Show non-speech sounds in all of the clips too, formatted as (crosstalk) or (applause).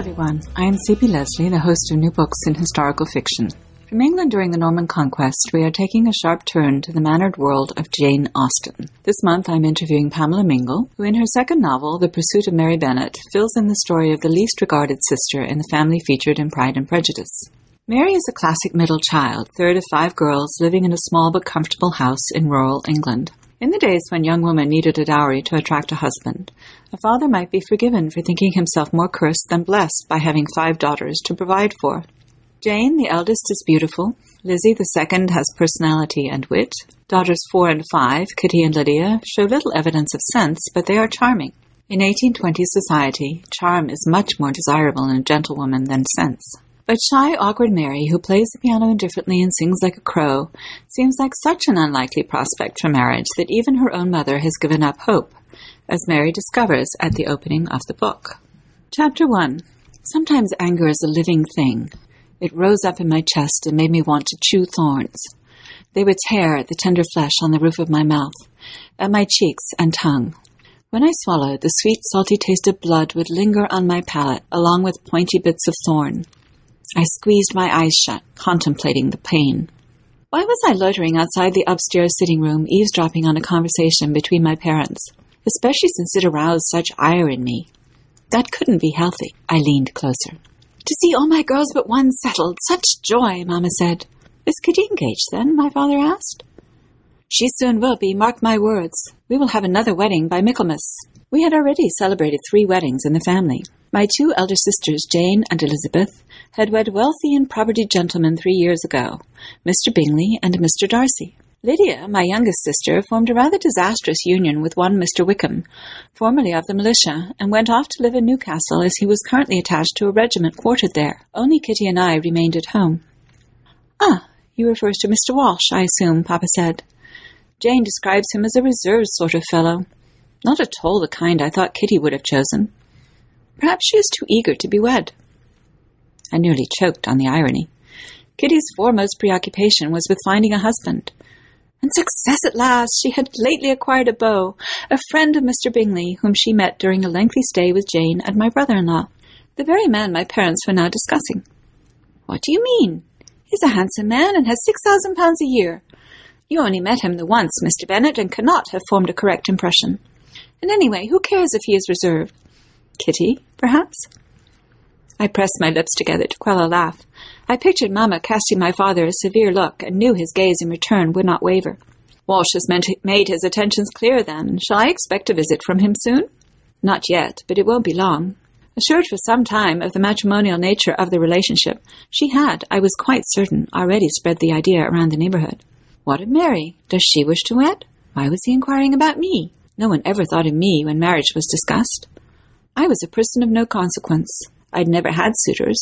everyone. I am C.P. Lesley, the host of New Books in Historical Fiction. From England during the Norman Conquest, we are taking a sharp turn to the mannered world of Jane Austen. This month I'm interviewing Pamela Mingle, who in her second novel, The Pursuit of Mary Bennet, fills in the story of the least regarded sister in the family featured in Pride and Prejudice. Mary is a classic middle child, third of five girls living in a small but comfortable house in rural England. In the days when young women needed a dowry to attract a husband, a father might be forgiven for thinking himself more cursed than blessed by having five daughters to provide for. Jane, the eldest, is beautiful. Lizzie, the second, has personality and wit. Daughters four and five, Kitty and Lydia, show little evidence of sense, but they are charming. In 1820s society, charm is much more desirable in a gentlewoman than sense. But shy, awkward Mary, who plays the piano indifferently and sings like a crow, seems like such an unlikely prospect for marriage that even her own mother has given up hope, as Mary discovers at the opening of the book. Chapter 1 Sometimes anger is a living thing. It rose up in my chest and made me want to chew thorns. They would tear at the tender flesh on the roof of my mouth, at my cheeks and tongue. When I swallowed, the sweet, salty taste of blood would linger on my palate, along with pointy bits of thorn. I squeezed my eyes shut, contemplating the pain. Why was I loitering outside the upstairs sitting room, eavesdropping on a conversation between my parents, especially since it aroused such ire in me? That couldn't be healthy. I leaned closer. To see all my girls but one settled. Such joy, Mamma said. Is Kitty engaged then? my father asked. She soon will be, mark my words. We will have another wedding by Michaelmas. We had already celebrated three weddings in the family. My two elder sisters, Jane and Elizabeth, had wed wealthy and property gentlemen three years ago, Mr. Bingley and Mr. Darcy. Lydia, my youngest sister, formed a rather disastrous union with one Mr. Wickham, formerly of the militia, and went off to live in Newcastle as he was currently attached to a regiment quartered there. Only Kitty and I remained at home. Ah, he refers to Mr. Walsh, I assume, Papa said. Jane describes him as a reserved sort of fellow. Not at all the kind I thought Kitty would have chosen. Perhaps she is too eager to be wed. I nearly choked on the irony. Kitty's foremost preoccupation was with finding a husband. And success at last! She had lately acquired a beau, a friend of Mr. Bingley, whom she met during a lengthy stay with Jane and my brother-in-law, the very man my parents were now discussing. What do you mean? He's a handsome man and has six thousand pounds a year. You only met him the once, Mr. Bennet, and cannot have formed a correct impression. And anyway, who cares if he is reserved? Kitty, perhaps? I pressed my lips together to quell a laugh. I pictured Mamma casting my father a severe look, and knew his gaze in return would not waver. Walsh has made his attentions clear, then. Shall I expect a visit from him soon? Not yet, but it won't be long. Assured for some time of the matrimonial nature of the relationship, she had, I was quite certain, already spread the idea around the neighborhood. What of Mary? Does she wish to wed? Why was he inquiring about me? No one ever thought of me when marriage was discussed. I was a person of no consequence. I'd never had suitors,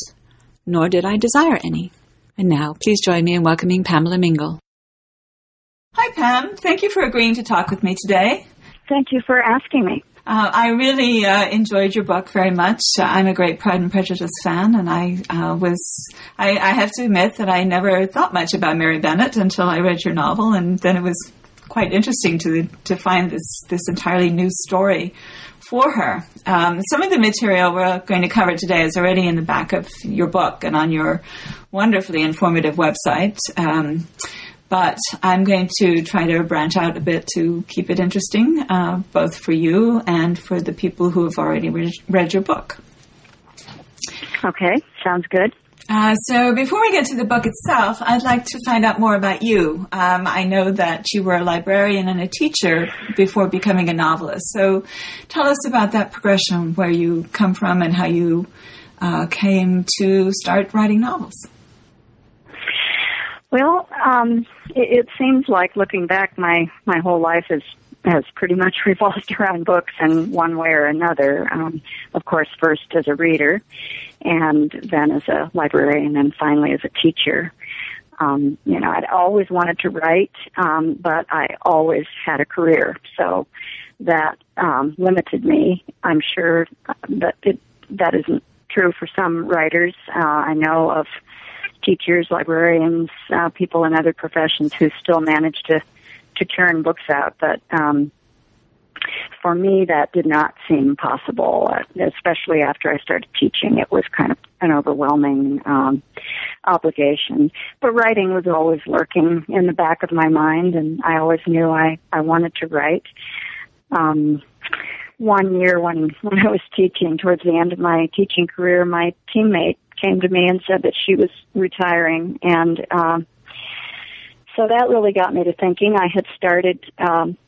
nor did I desire any. And now, please join me in welcoming Pamela Mingle. Hi, Pam. Thank you for agreeing to talk with me today. Thank you for asking me. Uh, I really uh, enjoyed your book very much. Uh, I'm a great Pride and Prejudice fan, and I uh, was, I, I, have to admit that I never thought much about Mary Bennet until I read your novel, and then it was quite interesting to to find this this entirely new story for her. Um, some of the material we're going to cover today is already in the back of your book and on your wonderfully informative website. Um, but I'm going to try to branch out a bit to keep it interesting, uh, both for you and for the people who have already re- read your book. Okay, sounds good. Uh, so before we get to the book itself, I'd like to find out more about you. Um, I know that you were a librarian and a teacher before becoming a novelist. So tell us about that progression, where you come from and how you uh, came to start writing novels. Well, um, it, it seems like looking back, my my whole life has has pretty much (laughs) revolved around books in one way or another. Um, of course, first as a reader, and then as a librarian and finally as a teacher. Um, you know, I'd always wanted to write, um, but I always had a career, so that um, limited me. I'm sure that it, that isn't true for some writers. Uh, I know of teachers, librarians, uh, people in other professions who still manage to to churn books out, but um, for me, that did not seem possible, especially after I started teaching. It was kind of an overwhelming um, obligation. But writing was always lurking in the back of my mind, and I always knew I I wanted to write. Um, one year when when I was teaching, towards the end of my teaching career, my teammate came to me and said that she was retiring, and um, so that really got me to thinking. I had started. Um,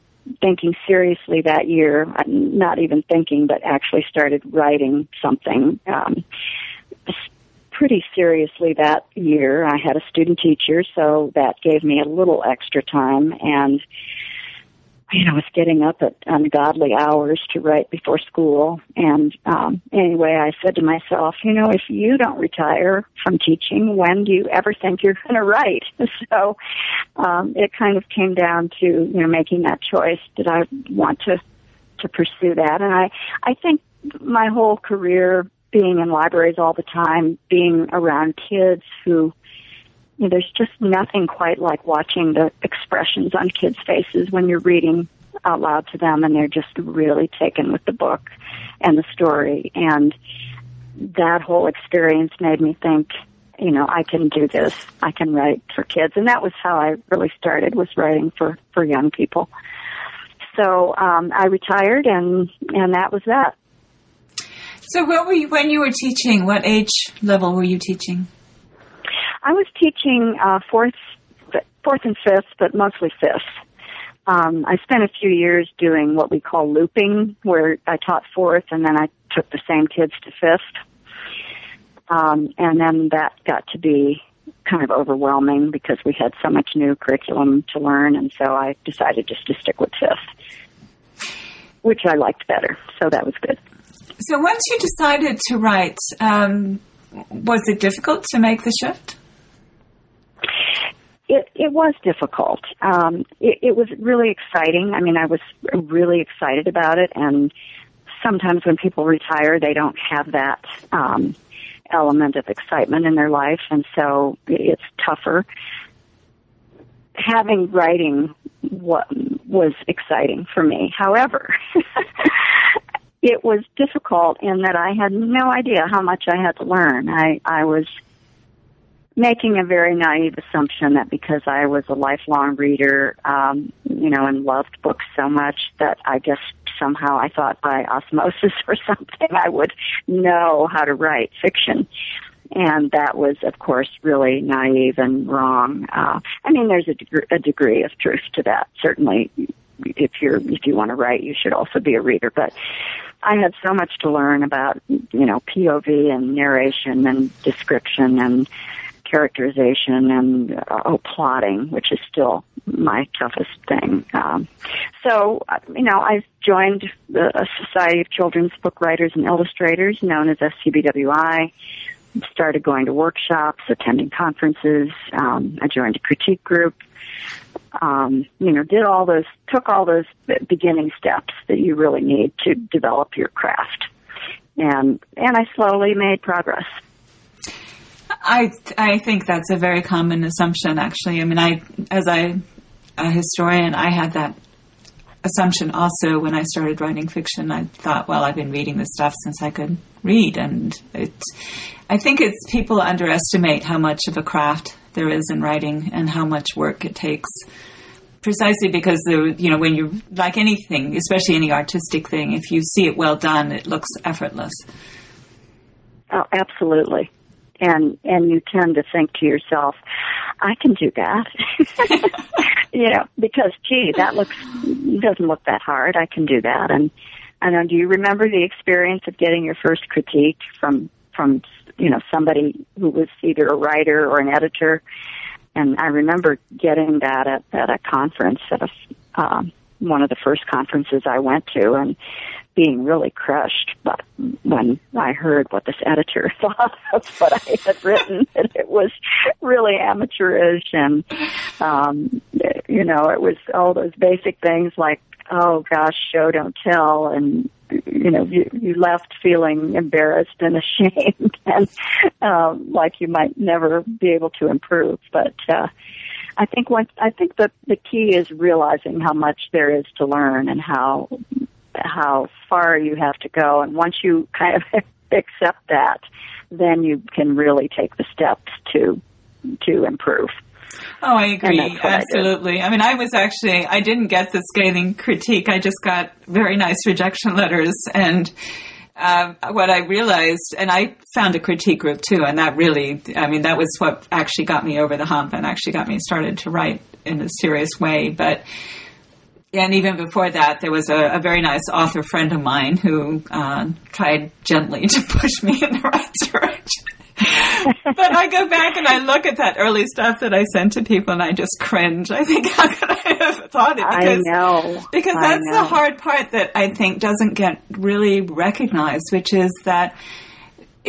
thinking seriously that year, not even thinking, but actually started writing something um, pretty seriously that year. I had a student teacher, so that gave me a little extra time and you know, was getting up at ungodly hours to write before school. And um, anyway, I said to myself, you know, if you don't retire from teaching, when do you ever think you're going to write? (laughs) So um, it kind of came down to you know making that choice. Did I want to to pursue that? And I I think my whole career being in libraries all the time, being around kids who you know, there's just nothing quite like watching the expressions on kids' faces when you're reading out loud to them and they're just really taken with the book and the story. And that whole experience made me think, you know, I can do this. I can write for kids. And that was how I really started was writing for, for young people. So, um, I retired and, and that was that. So what were you, when you were teaching, what age level were you teaching? I was teaching uh, fourth, fourth and fifth, but mostly fifth. Um, I spent a few years doing what we call looping, where I taught fourth and then I took the same kids to fifth. Um, and then that got to be kind of overwhelming because we had so much new curriculum to learn, and so I decided just to stick with fifth, which I liked better. So that was good. So once you decided to write, um, was it difficult to make the shift? It, it was difficult. Um, it, it was really exciting. I mean, I was really excited about it, and sometimes when people retire, they don't have that um, element of excitement in their life, and so it's tougher. Having writing what was exciting for me. However, (laughs) it was difficult in that I had no idea how much I had to learn. I I was making a very naive assumption that because I was a lifelong reader, um, you know, and loved books so much that I guess somehow I thought by osmosis (laughs) or something I would know how to write fiction. And that was, of course, really naive and wrong. Uh, I mean, there's a, deg- a degree of truth to that. Certainly, if you're if you want to write, you should also be a reader. But I had so much to learn about, you know, POV and narration and description and characterization and uh, oh, plotting, which is still my toughest thing. Um, so, you know, I've joined the Society of Children's Book Writers and Illustrators, known as SCBWI. Started going to workshops, attending conferences. Um, I joined a critique group. Um, you know, did all those, took all those beginning steps that you really need to develop your craft, and and I slowly made progress. I I think that's a very common assumption. Actually, I mean, I as I a historian, I had that assumption also when I started writing fiction. I thought, well, I've been reading this stuff since I could read, and it. I think it's people underestimate how much of a craft there is in writing and how much work it takes. Precisely because the you know when you like anything, especially any artistic thing, if you see it well done, it looks effortless. Oh, absolutely and and you tend to think to yourself, I can do that. (laughs) (laughs) you know, because gee, that looks doesn't look that hard. I can do that. And I know. Do you remember the experience of getting your first critique from from you know somebody who was either a writer or an editor? And I remember getting that at, at a conference at a um, one of the first conferences I went to, and being really crushed but when I heard what this editor (laughs) thought of what I had written. (laughs) And it was really amateurish and um you know it was all those basic things like oh gosh show don't tell. And you know you you left feeling embarrassed and (laughs) ashamed and um like you might never be able to improve. But uh I think what I think the the key is realizing how much there is to learn and how how far you have to go. And once you (laughs) kind of accept that, then you can really take the steps to to improve. Oh, I agree. Absolutely. I, I, mean, I was actually, I didn't get the scathing critique. I just got very nice rejection letters. And uh, what I realized, and I found a critique group too, and that really, I mean, that was what actually got me over the hump and actually got me started to write in a serious way. But and even before that, there was a, a very nice author friend of mine who uh, tried gently to push me in the right (laughs) direction. but I go back and I look at that early stuff that I sent to people and I just cringe. I think (laughs) how could I have thought it? Because, I know. Because that's know. the hard part that I think doesn't get really recognized, which is that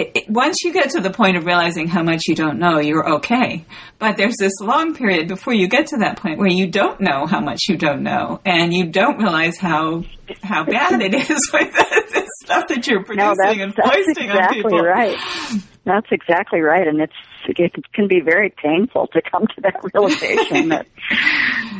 it, it, once you get to the point of realizing how much you don't know, you're okay. But there's this long period before you get to that point where you don't know how much you don't know, and you don't realize how how bad it is (laughs) with the stuff that you're producing no, and foisting exactly on people. Right. That's exactly right, and it's (laughs) it can be very painful to come to that realization that (laughs)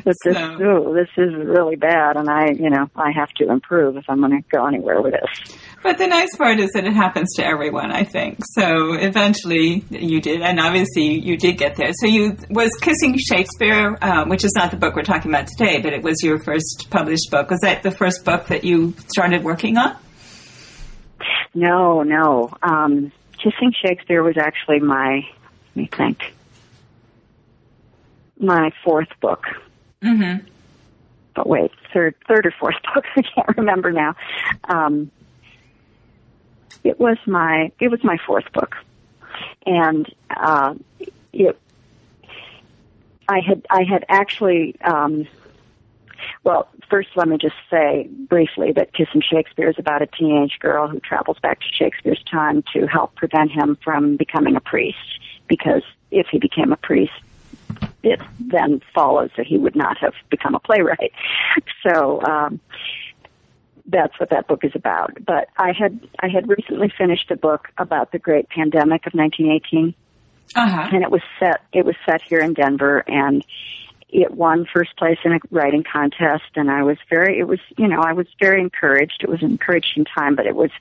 that this so, ooh, this is really bad, and I you know I have to improve if I'm going to go anywhere with this. But the nice part is that it happens to everyone, I think. So eventually you did, and obviously you did get there. So you was Kissing Shakespeare, um, which is not the book we're talking about today, but it was your first published book. Was that the first book that you started working on? No, no. Um, Kissing Shakespeare was actually my, me think, my fourth book. Mm-hmm. But wait, third, third or fourth (laughs) book? I can't remember now. Um, it was my it was my fourth book, and uh, it I had I had actually um, well first let me just say briefly that Kissing Shakespeare is about a teenage girl who travels back to Shakespeare's time to help prevent him from becoming a priest because if he became a priest it then follows that he would not have become a playwright. (laughs) So um, that's what that book is about. But I had I had recently finished a book about the great pandemic of 1918, uh-huh. and it was set it was set here in Denver, and it won first place in a writing contest. And I was very it was you know I was very encouraged. It was an encouraging time, but it was.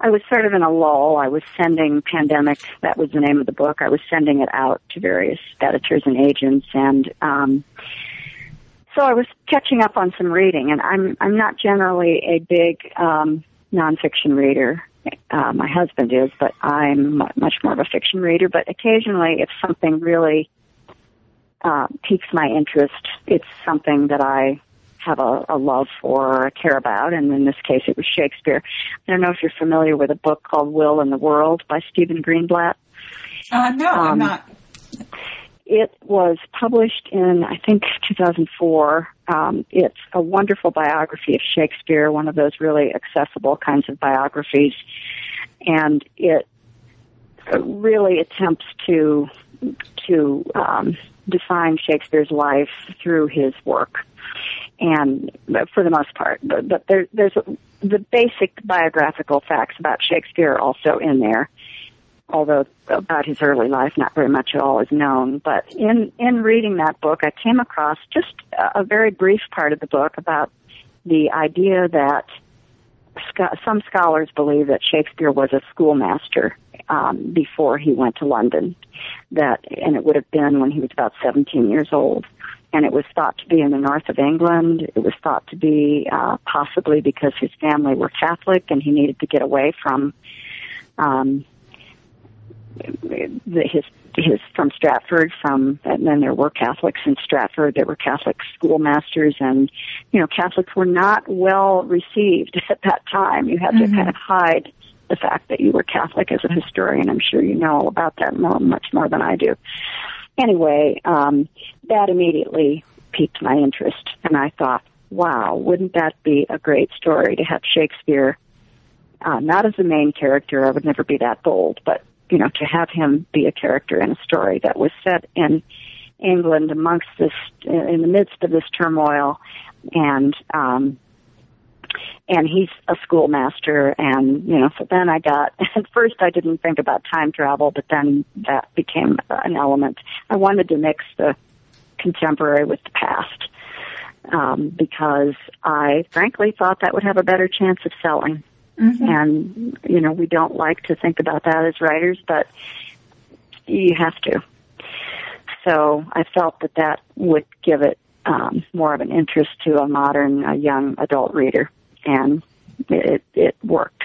I was sort of in a lull. I was sending Pandemic, that was the name of the book. I was sending it out to various editors and agents and um so I was catching up on some reading, and I'm I'm not generally a big um, nonfiction reader. Uh, my husband is, but I'm much more of a fiction reader. But occasionally, if something really uh, piques my interest, it's something that I have a, a love for or care about, and in this case, it was Shakespeare. I don't know if you're familiar with a book called Will and the World by Stephen Greenblatt. Uh, no, um, I'm not. It was published in, I think, 2004. Um, it's a wonderful biography of Shakespeare, one of those really accessible kinds of biographies. And it really attempts to, to, um, define Shakespeare's life through his work. And for the most part, but, but there, there's the basic biographical facts about Shakespeare also in there although about his early life, not very much at all is known. But in in reading that book, I came across just a, a very brief part of the book about the idea that some scholars believe that Shakespeare was a schoolmaster um, before he went to London. That and it would have been when he was about 17 years old. And it was thought to be in the north of England. It was thought to be uh, possibly because his family were Catholic and he needed to get away from um, the, his his from Stratford from and then there were Catholics in Stratford there were Catholic schoolmasters and you know Catholics were not well received (laughs) at that time you had mm-hmm. to kind of hide the fact that you were Catholic as a historian. I'm sure you know all about that more much more than I do. Anyway um that immediately piqued my interest and I thought wow wouldn't that be a great story to have Shakespeare uh, not as the main character, I would never be that bold, but you know, to have him be a character in a story that was set in England amongst this, in the midst of this turmoil, and um, and he's a schoolmaster, and you know, so then I got. (laughs) At first, I didn't think about time travel, but then that became an element. I wanted to mix the contemporary with the past um, because I frankly thought that would have a better chance of selling. Mm-hmm. And you know, we don't like to think about that as writers, but you have to. So I felt that that would give it um, more of an interest to a modern, young adult reader, and it, it worked.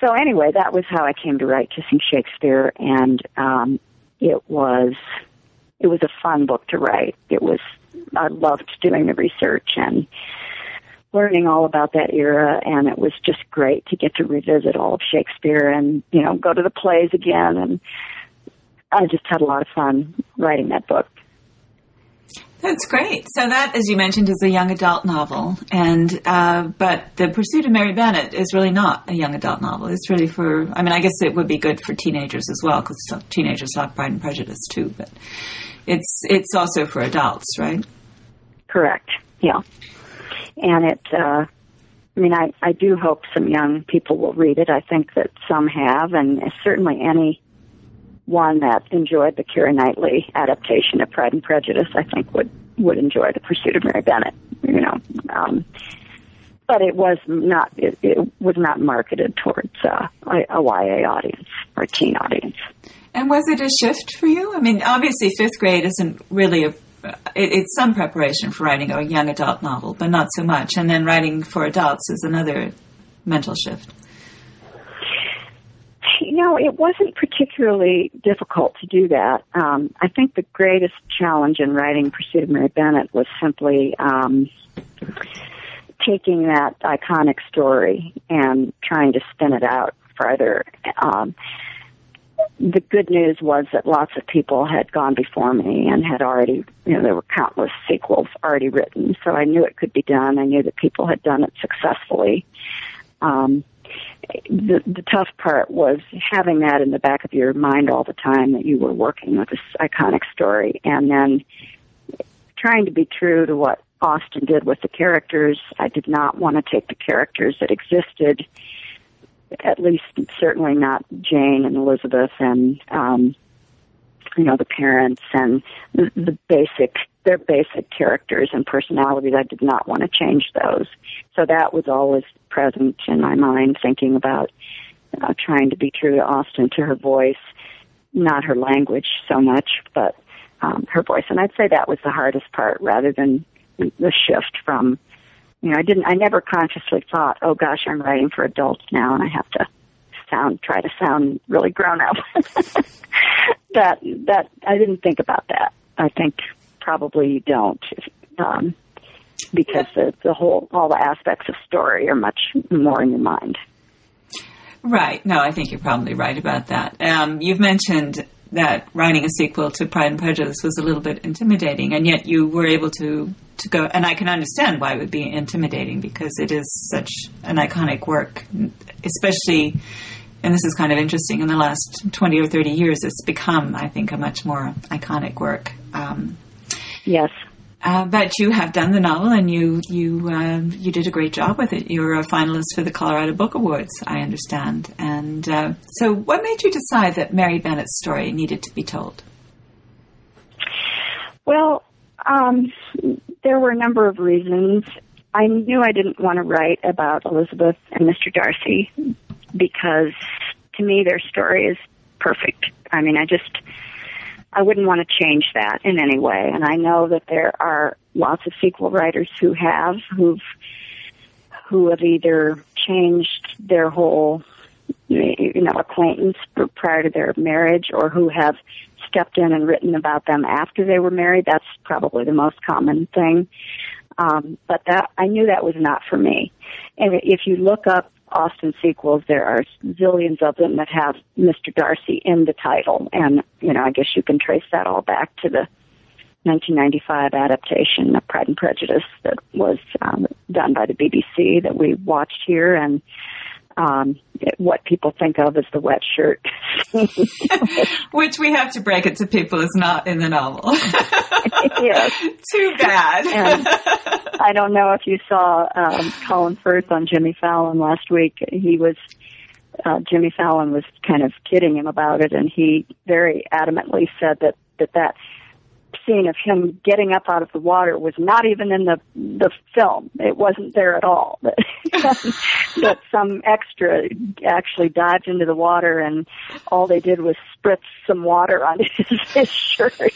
So anyway, that was how I came to write Kissing Shakespeare, and um, it was it was a fun book to write. It was I loved doing the research and learning all about that era and it was just great to get to revisit all of Shakespeare and, you know, go to the plays again and I just had a lot of fun writing that book. That's great. So that, as you mentioned, is a young adult novel, and uh, but the Pursuit of Mary Bennet is really not a young adult novel. It's really for. I mean, I guess it would be good for teenagers as well because teenagers like Pride and Prejudice too. But it's it's also for adults, right? Correct. Yeah. And it, uh, I mean, I, I do hope some young people will read it. I think that some have, and certainly any one that enjoyed the Keira Knightley adaptation of Pride and Prejudice, I think would would enjoy The Pursuit of Mary Bennet. You know, um, but it was not it, it was not marketed towards uh, a, a YA audience or a teen audience. And was it a shift for you? I mean, obviously, fifth grade isn't really a it, it's some preparation for writing a young adult novel, but not so much. And then writing for adults is another mental shift. You know, it wasn't particularly difficult to do that. Um, I think the greatest challenge in writing Pursuit of Mary Bennet was simply um, taking that iconic story and trying to spin it out farther. Um, the good news was that lots of people had gone before me and had already, you know, there were countless sequels already written. So I knew it could be done. I knew that people had done it successfully. Um, the, the tough part was having that in the back of your mind all the time that you were working with this iconic story and then trying to be true to what Austen did with the characters. I did not want to take the characters that existed at least certainly not Jane and Elizabeth and um, you know the parents and the, the basic their basic characters and personalities. I did not want to change those, so that was always present in my mind, thinking about uh, trying to be true to Austen, to her voice, not her language so much, but um, her voice. And I'd say that was the hardest part, rather than the shift from you know, I didn't, I never consciously thought, oh gosh, I'm writing for adults now and I have to sound, try to sound really grown up. (laughs) that, that, I didn't think about that. I think probably you don't, um, because the, the whole, all the aspects of story are much more in your mind. Right. No, I think you're probably right about that. Um, you've mentioned that writing a sequel to Pride and Prejudice was a little bit intimidating, and yet you were able to to go. And I can understand why it would be intimidating because it is such an iconic work, especially. And this is kind of interesting. In the last twenty or thirty years, it's become, I think, a much more iconic work. Um, yes. Uh, but you have done the novel, and you you uh, you did a great job with it. You're a finalist for the Colorado Book Awards, I understand. And uh, so, what made you decide that Mary Bennet's story needed to be told? Well, um, there were a number of reasons. I knew I didn't want to write about Elizabeth and Mr. Darcy because, to me, their story is perfect. I mean, I just I wouldn't want to change that in any way. And I know that there are lots of sequel writers who have, who've, who have either changed their whole, you know, acquaintance prior to their marriage or who have stepped in and written about them after they were married. That's probably the most common thing. Um, but that, I knew that was not for me. And if you look up Austen sequels, there are zillions of them that have Mr. Darcy in the title. And, you know, I guess you can trace that all back to the 1995 adaptation of Pride and Prejudice that was um, done by the BBC that we watched here. And um, what people think of as the wet shirt. (laughs) Which we have to break it to people is not in the novel. (laughs) yes. Too bad. and I don't know if you saw um, Colin Firth on Jimmy Fallon last week. He was uh, Jimmy Fallon was kind of kidding him about it, and he very adamantly said that that that scene of him getting up out of the water was not even in the the film. It wasn't there at all. (laughs) But some extra actually dived into the water and all they did was spritz some water on his, (laughs) his shirt.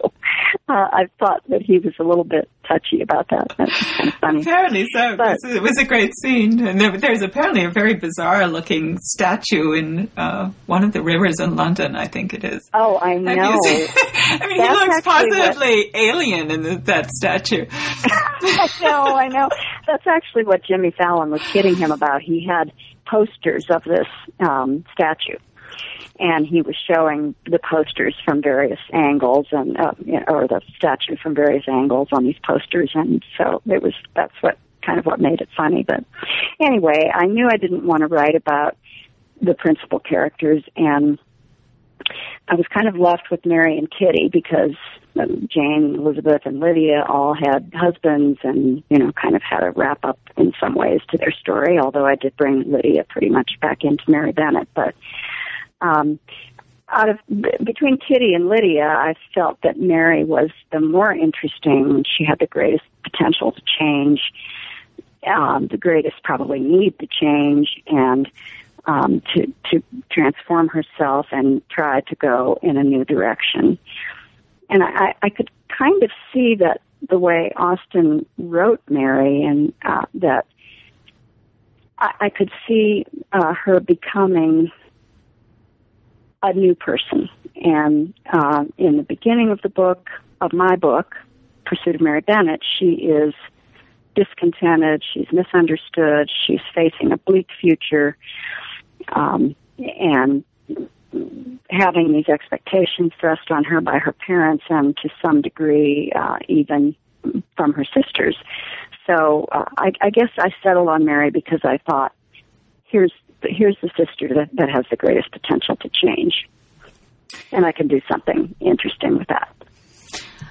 So (laughs) uh, I thought that he was a little bit touchy about that. That's kind of funny. Apparently so. But, it was a great scene, and there, there's apparently a very bizarre-looking statue in uh, one of the rivers in London. I think it is. Oh, I know. (laughs) I mean, That's he looks positively what... alien in the, that statue. (laughs) I know, I know. That's actually what Jimmy Fallon was kidding him about. He had posters of this um, statue and he was showing the posters from various angles and uh, or the statue from various angles on these posters. And so it was that's what kind of what made it funny. But anyway i knew i didn't want to write about the principal characters. And i was kind of left with mary and kitty because um, jane elizabeth and lydia all had husbands and you know kind of had a wrap up in some ways to their story although i did bring lydia pretty much back into mary bennet. But um, out of between Kitty and Lydia, I felt that Mary was the more interesting. She had the greatest potential to change, um, the greatest probably need to change, and um, to to transform herself and try to go in a new direction. And I, I could kind of see that the way Austen wrote Mary, and uh, that I, I could see uh, her becoming a new person. And uh, in the beginning of the book, of my book, Pursuit of Mary Bennet, she is discontented, she's misunderstood, she's facing a bleak future, um, and having these expectations thrust on her by her parents and to some degree uh, even from her sisters. So uh, I, I guess I settled on Mary because I thought, here's here's the sister that, that has the greatest potential to change. And I can do something interesting with that.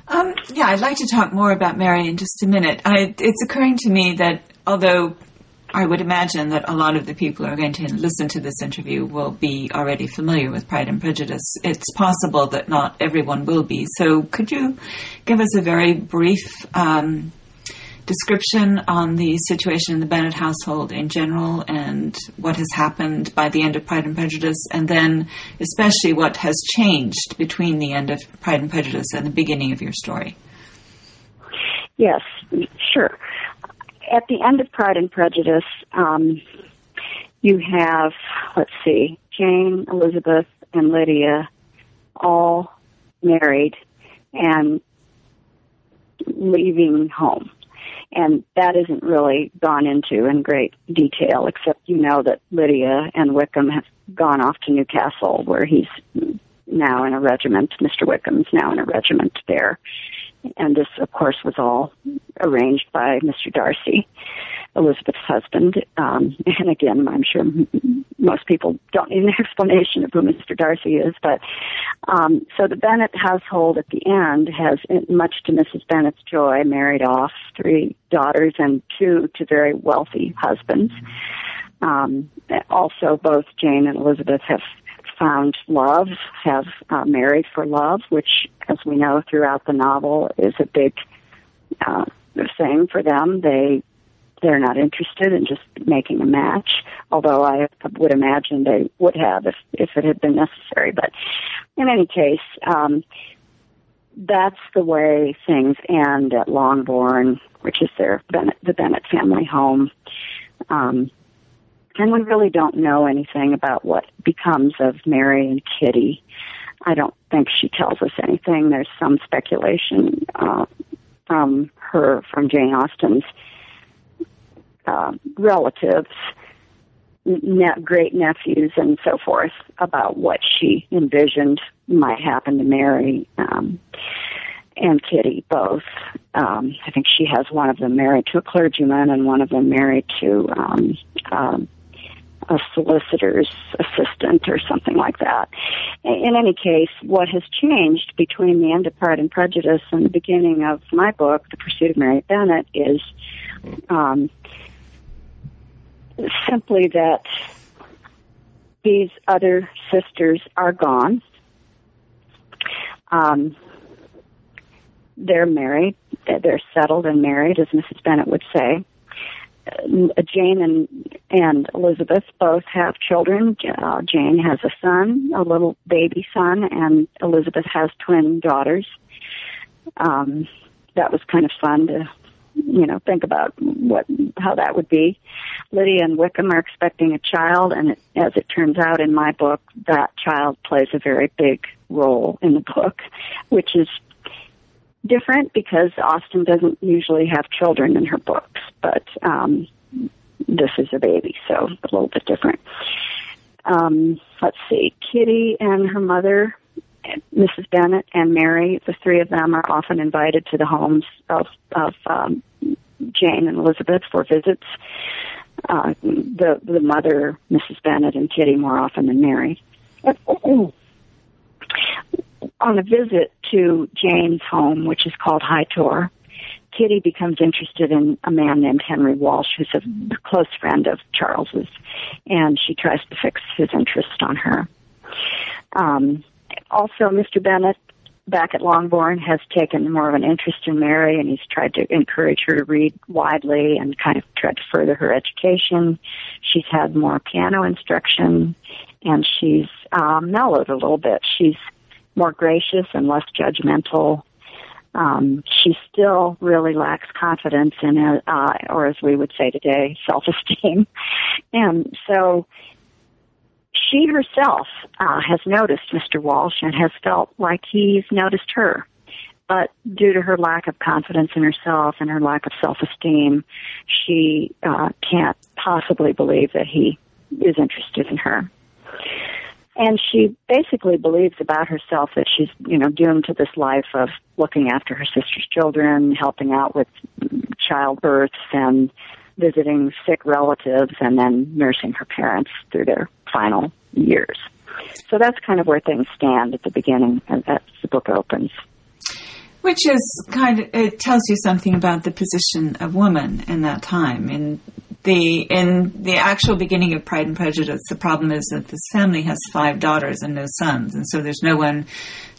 Um, yeah, I'd like to talk more about Mary in just a minute. I, it's occurring to me that although I would imagine that a lot of the people who are going to listen to this interview will be already familiar with Pride and Prejudice. It's possible that not everyone will be. So, could you give us a very brief um, description on the situation in the Bennet household in general and what has happened by the end of Pride and Prejudice, and then especially what has changed between the end of Pride and Prejudice and the beginning of your story. Yes, sure. At the end of Pride and Prejudice, um, you have, let's see, Jane, Elizabeth, and Lydia all married and leaving home and that isn't really gone into in great detail, except you know that Lydia and Wickham have gone off to Newcastle, where he's now in a regiment. Mr. Wickham's now in a regiment there. And this, of course, was all arranged by Mr. Darcy. Elizabeth's husband. Um, and again, I'm sure most people don't need an (laughs) explanation of who Mr. Darcy is, but um, so the Bennet household at the end has, much to Mrs. Bennet's joy, married off three daughters and two to very wealthy husbands. Um, also, both Jane and Elizabeth have found love, have uh, married for love, which, as we know throughout the novel, is a big uh, thing for them. They they're not interested in just making a match, although I would imagine they would have if, if it had been necessary. But in any case, um, that's the way things end at Longbourn, which is their Bennet, the Bennet family home. Um, and we really don't know anything about what becomes of Mary and Kitty. I don't think she tells us anything. There's some speculation uh, from her, from Jane Austen's uh, relatives, ne- great nephews, and so forth about what she envisioned might happen to Mary um, and Kitty both. Um, I think she has one of them married to a clergyman and one of them married to um, um, a solicitor's assistant or something like that. In any case, what has changed between the end of Pride and Prejudice and the beginning of my book, The Pursuit of Mary Bennet, is um, simply that these other sisters are gone. Um, they're married. They're settled and married, as Mrs. Bennet would say. Uh, Jane and and Elizabeth both have children. Uh, Jane has a son, a little baby son, and Elizabeth has twin daughters. Um, that was kind of fun to, you know, think about what how that would be. Lydia and Wickham are expecting a child, and it, as it turns out in my book, that child plays a very big role in the book, which is different because Austen doesn't usually have children in her books, but um, this is a baby, so a little bit different. Um, let's see, Kitty and her mother, Mrs. Bennet and Mary, the three of them are often invited to the homes of, of um, Jane and Elizabeth for visits. Uh, the the mother, Mrs. Bennet, and Kitty more often than Mary. (clears throat) on a visit to Jane's home, which is called High Tor, Kitty becomes interested in a man named Henry Walsh, who's a close friend of Charles's, and she tries to fix his interest on her. Um, also, Mr. Bennet back at Longbourn has taken more of an interest in Mary, and he's tried to encourage her to read widely and kind of tried to further her education. She's had more piano instruction, and she's um, mellowed a little bit. She's more gracious and less judgmental. Um, she still really lacks confidence in, uh, or as we would say today, self-esteem. (laughs) And so she herself uh, has noticed Mr. Walsh and has felt like he's noticed her. But due to her lack of confidence in herself and her lack of self-esteem, she uh, can't possibly believe that he is interested in her and she basically believes about herself that she's you know doomed to this life of looking after her sister's children helping out with childbirths and visiting sick relatives and then nursing her parents through their final years. So that's kind of where things stand at the beginning as the book opens. Which is kind of it tells you something about the position of woman in that time in the in the actual beginning of Pride and Prejudice, the problem is that this family has five daughters and no sons, and so there's no one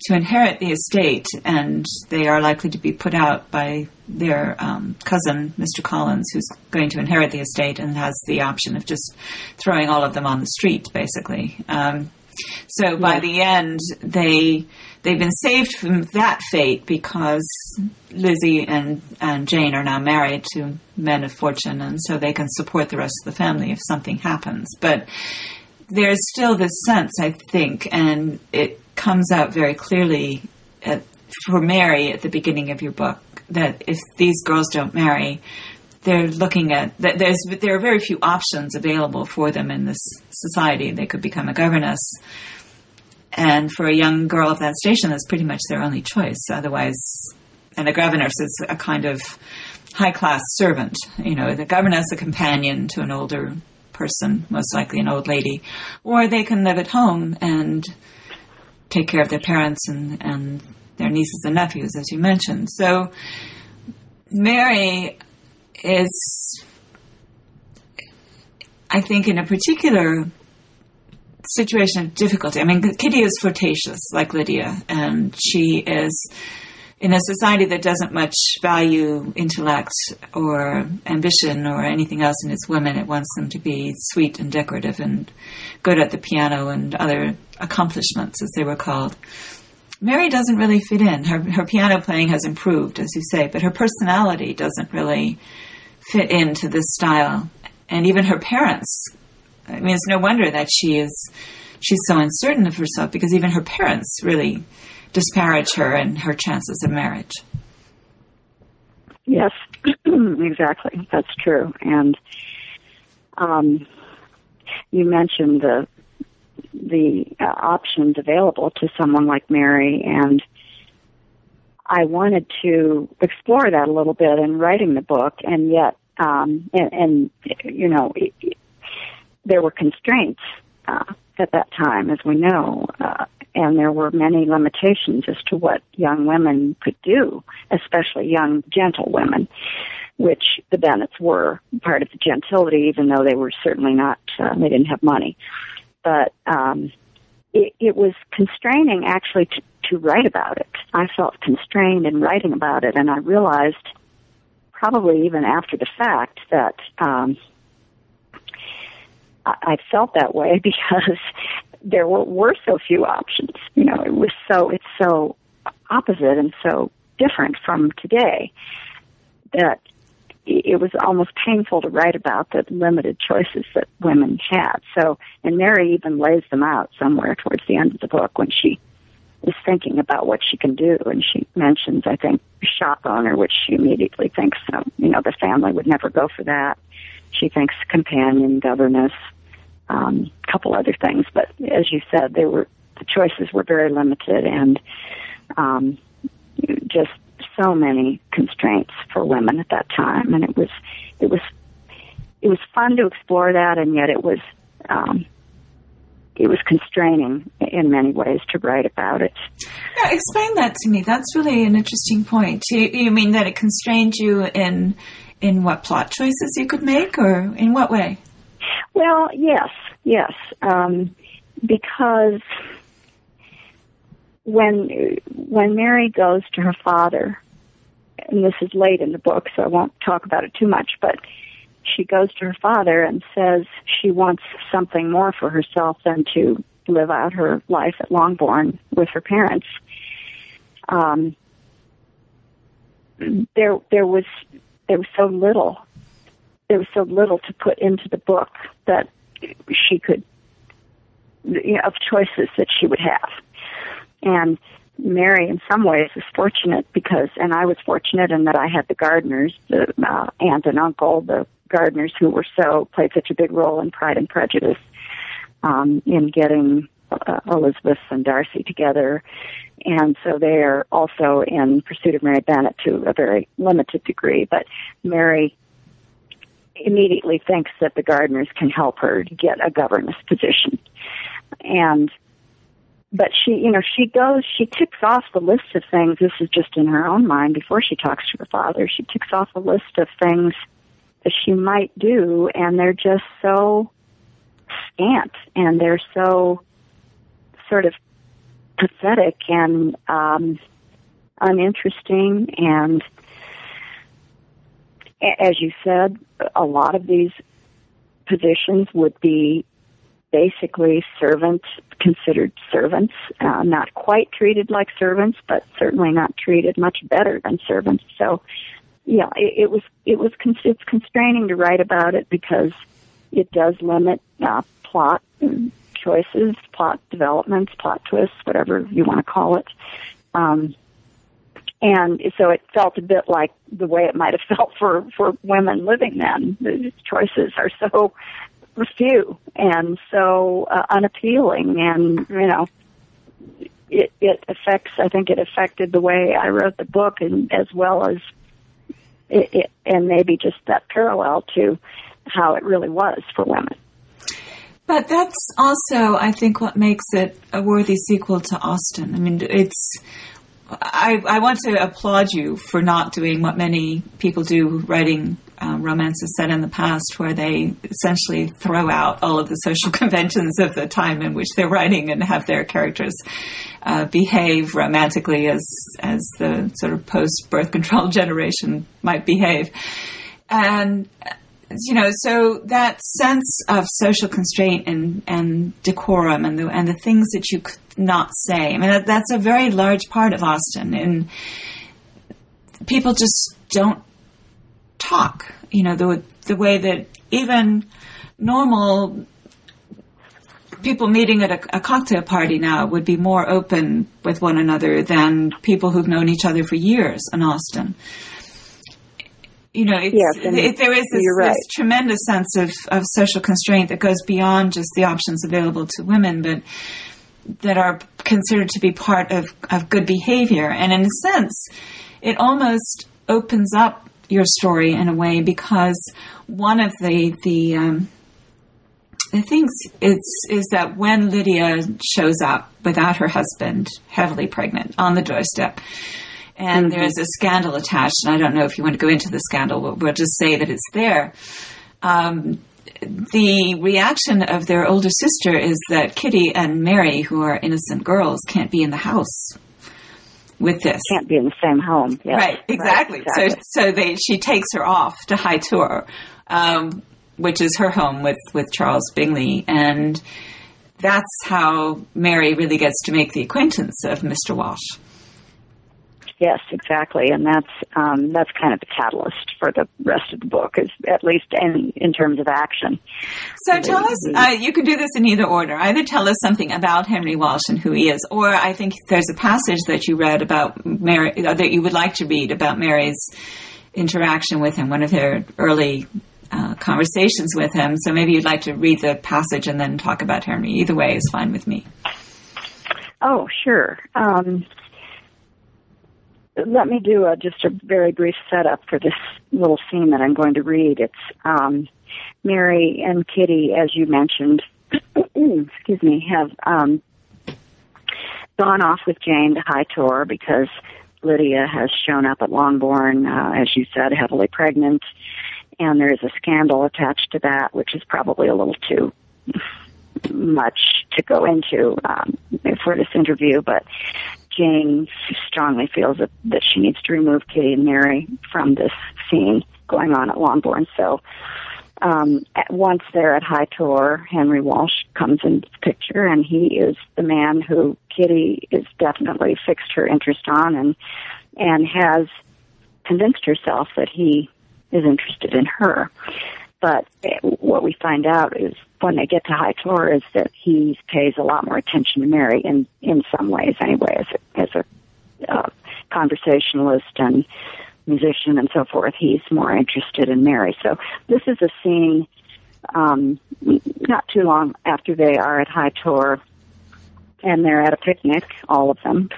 to inherit the estate, and they are likely to be put out by their um, cousin, Mr. Collins, who's going to inherit the estate and has the option of just throwing all of them on the street, basically. Um, so by yeah. the end, they they've been saved from that fate because Lizzie and, and Jane are now married to men of fortune, and so they can support the rest of the family if something happens. But there's still this sense, I think, and it comes out very clearly at, for Mary at the beginning of your book that if these girls don't marry, they're looking at that there's there are very few options available for them in this society. They could become a governess, and for a young girl of that station, that's pretty much their only choice. Otherwise, and a governess is a kind of high class servant. You know, the governess, a companion to an older person, most likely an old lady, or they can live at home and take care of their parents and, and their nieces and nephews, as you mentioned. So, Mary is, I think, in a particular situation of difficulty. I mean, Kitty is flirtatious, like Lydia, and she is in a society that doesn't much value intellect or ambition or anything else in its women. It wants them to be sweet and decorative and good at the piano and other accomplishments, as they were called. Mary doesn't really fit in. Her, her piano playing has improved, as you say, but her personality doesn't really fit into this style. And even her parents I mean, it's no wonder that she is she's so uncertain of herself because even her parents really disparage her and her chances of marriage. Yes, (clears throat) exactly. That's true. And um, you mentioned the the uh, options available to someone like Mary, and I wanted to explore that a little bit in writing the book, and yet, um, and, and you know, it, there were constraints uh, at that time, as we know, uh, and there were many limitations as to what young women could do, especially young, gentle women, which the Bennets were part of the gentility, even though they were certainly not, uh, they didn't have money. But um, it, it was constraining actually to, to write about it. I felt constrained in writing about it, and I realized, probably even after the fact, that um, I felt that way (laughs) because there were, were so few options. You know, it was so it's so opposite and so different from today that it was almost painful to write about the limited choices that women had. So, and Mary even lays them out somewhere towards the end of the book when she is thinking about what she can do, and she mentions, I think, shop owner, which she immediately thinks, um, you know, the family would never go for that. She thinks companion, governess, a um, couple other things, but as you said, they were the choices were very limited, and um, just so many constraints for women at that time, and it was it was it was fun to explore that, and yet it was um, it was constraining in many ways to write about it. Yeah, explain that to me. That's really an interesting point. You, you mean that it constrained you in in what plot choices you could make, or in what way? Well, yes, yes, um, because when when Mary goes to her father, and this is late in the book, so I won't talk about it too much, but she goes to her father and says she wants something more for herself than to live out her life at Longbourn with her parents. Um, there, there was there was so little there was so little to put into the book that she could you know, of choices that she would have. And Mary, in some ways, is fortunate because, and I was fortunate in that I had the Gardiners, the uh, aunt and uncle, the Gardiners who were so played such a big role in Pride and Prejudice um, in getting uh, Elizabeth and Darcy together, and so they are also in pursuit of Mary Bennet to a very limited degree. But Mary immediately thinks that the Gardiners can help her get a governess position, and but she, you know, she goes, she ticks off the list of things. This is just in her own mind before she talks to her father. She ticks off a list of things she might do, and they're just so scant and they're so sort of pathetic and um, uninteresting. And as you said, a lot of these positions would be basically servants considered servants, uh, not quite treated like servants, but certainly not treated much better than servants. So, yeah, it, it was it was it's constraining to write about it because it does limit uh, plot choices, plot developments, plot twists, whatever you want to call it. Um, and so it felt a bit like the way it might have (laughs) felt for for women living then. The choices are so few and so uh, unappealing and you know it it affects i think it affected the way i wrote the book and as well as it, it and maybe just that parallel to how it really was for women. But that's also i think what makes it a worthy sequel to austen i mean it's I, I want to applaud you for not doing what many people do writing um, romances set in the past where they essentially throw out all of the social (laughs) conventions of the time in which they're writing and have their characters uh, behave romantically as as the sort of post birth (laughs) control generation might behave. And you know, so that sense of social constraint and, and decorum and the and the things that you could not say. I mean, that, that's a very large part of Austen, and people just don't talk. You know, the the way that even normal people meeting at a, a, cocktail party now would be more open with one another than people who've known each other for years in Austen. You know, yes, it, there is this, right. this, tremendous sense of, of social constraint that goes beyond just the options available to women, but that are considered to be part of, of good behavior. And in a sense, it almost opens up your story in a way because one of the the um, the things is is that when Lydia shows up without her husband, heavily pregnant, on the doorstep, and mm-hmm. there's a scandal attached, and I don't know if you want to go into the scandal, but we'll just say that it's there. Um, the reaction of their older sister is that Kitty and Mary, who are innocent girls, can't be in the house with this. Can't be in the same home. Yes. Right, exactly. Right, exactly. So, so they she takes her off to High Tor, um, which is her home with with Charles Bingley, and that's how Mary really gets to make the acquaintance of Mr. Walsh. Yes, exactly, and that's um, that's kind of the catalyst for the rest of the book, is at least in in terms of action. So tell us, uh, you can do this in either order. Either tell us something about Henry Walsh and who he is, or I think there's a passage that you read about Mary uh, that you would like to read about Mary's interaction with him, one of their early uh, conversations with him. So maybe you'd like to read the passage and then talk about Henry. Either way is fine with me. Oh, sure. Um, let me do a, just a very brief setup for this little scene that I'm going to read. It's um, Mary and Kitty, as you mentioned, (clears throat) excuse me, have um, gone off with Jane to High Tor because Lydia has shown up at Longbourn, uh, as you said, heavily pregnant, and there is a scandal attached to that, which is probably a little too (laughs) much to go into um, for this interview, but Jane strongly feels that, that she needs to remove Kitty and Mary from this scene going on at Longbourn. So um, at once there at High Tor, Henry Walsh comes into the picture, and he is the man who Kitty is definitely fixed her interest on, and and has convinced herself that he is interested in her. But what we find out is when they get to High Tor is that he pays a lot more attention to Mary in in some ways anyway as a as a uh, conversationalist and musician and so forth. He's more interested in Mary. So this is a scene um, not too long after they are at High Tor and they're at a picnic, all of them.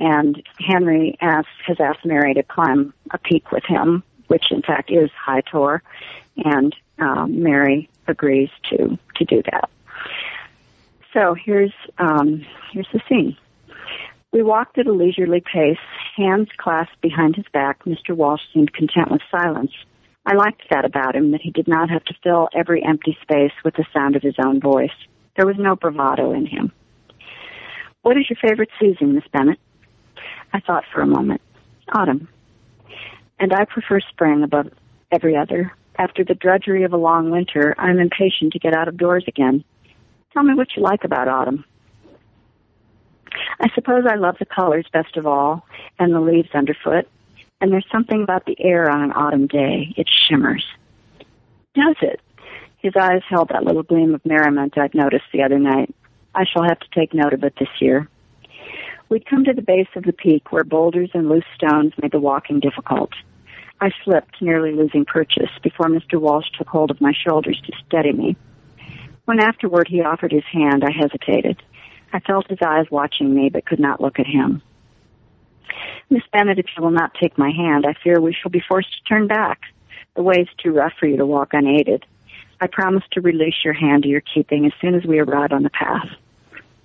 And Henry asks, has asked Mary to climb a peak with him, which in fact is High Tor and um, Mary agrees to to do that. So here's um, here's the scene. We walked at a leisurely pace, hands clasped behind his back. Mr. Walsh seemed content with silence. I liked that about him, that he did not have to fill every empty space with the sound of his own voice. There was no bravado in him. What is your favorite season, Miss Bennet? I thought for a moment. Autumn. And I prefer spring above every other. After the drudgery of a long winter, I'm impatient to get out of doors again. Tell me what you like about autumn. I suppose I love the colors best of all, and the leaves underfoot. And there's something about the air on an autumn day. It shimmers. Does it? His eyes held that little gleam of merriment I'd noticed the other night. I shall have to take note of it this year. We'd come to the base of the peak where boulders and loose stones made the walking difficult. I slipped, nearly losing purchase, before Mr. Walsh took hold of my shoulders to steady me. When afterward he offered his hand, I hesitated. I felt his eyes watching me, but could not look at him. Miss Bennet, if you will not take my hand, I fear we shall be forced to turn back. The way is too rough for you to walk unaided. I promise to release your hand to your keeping as soon as we arrive on the path.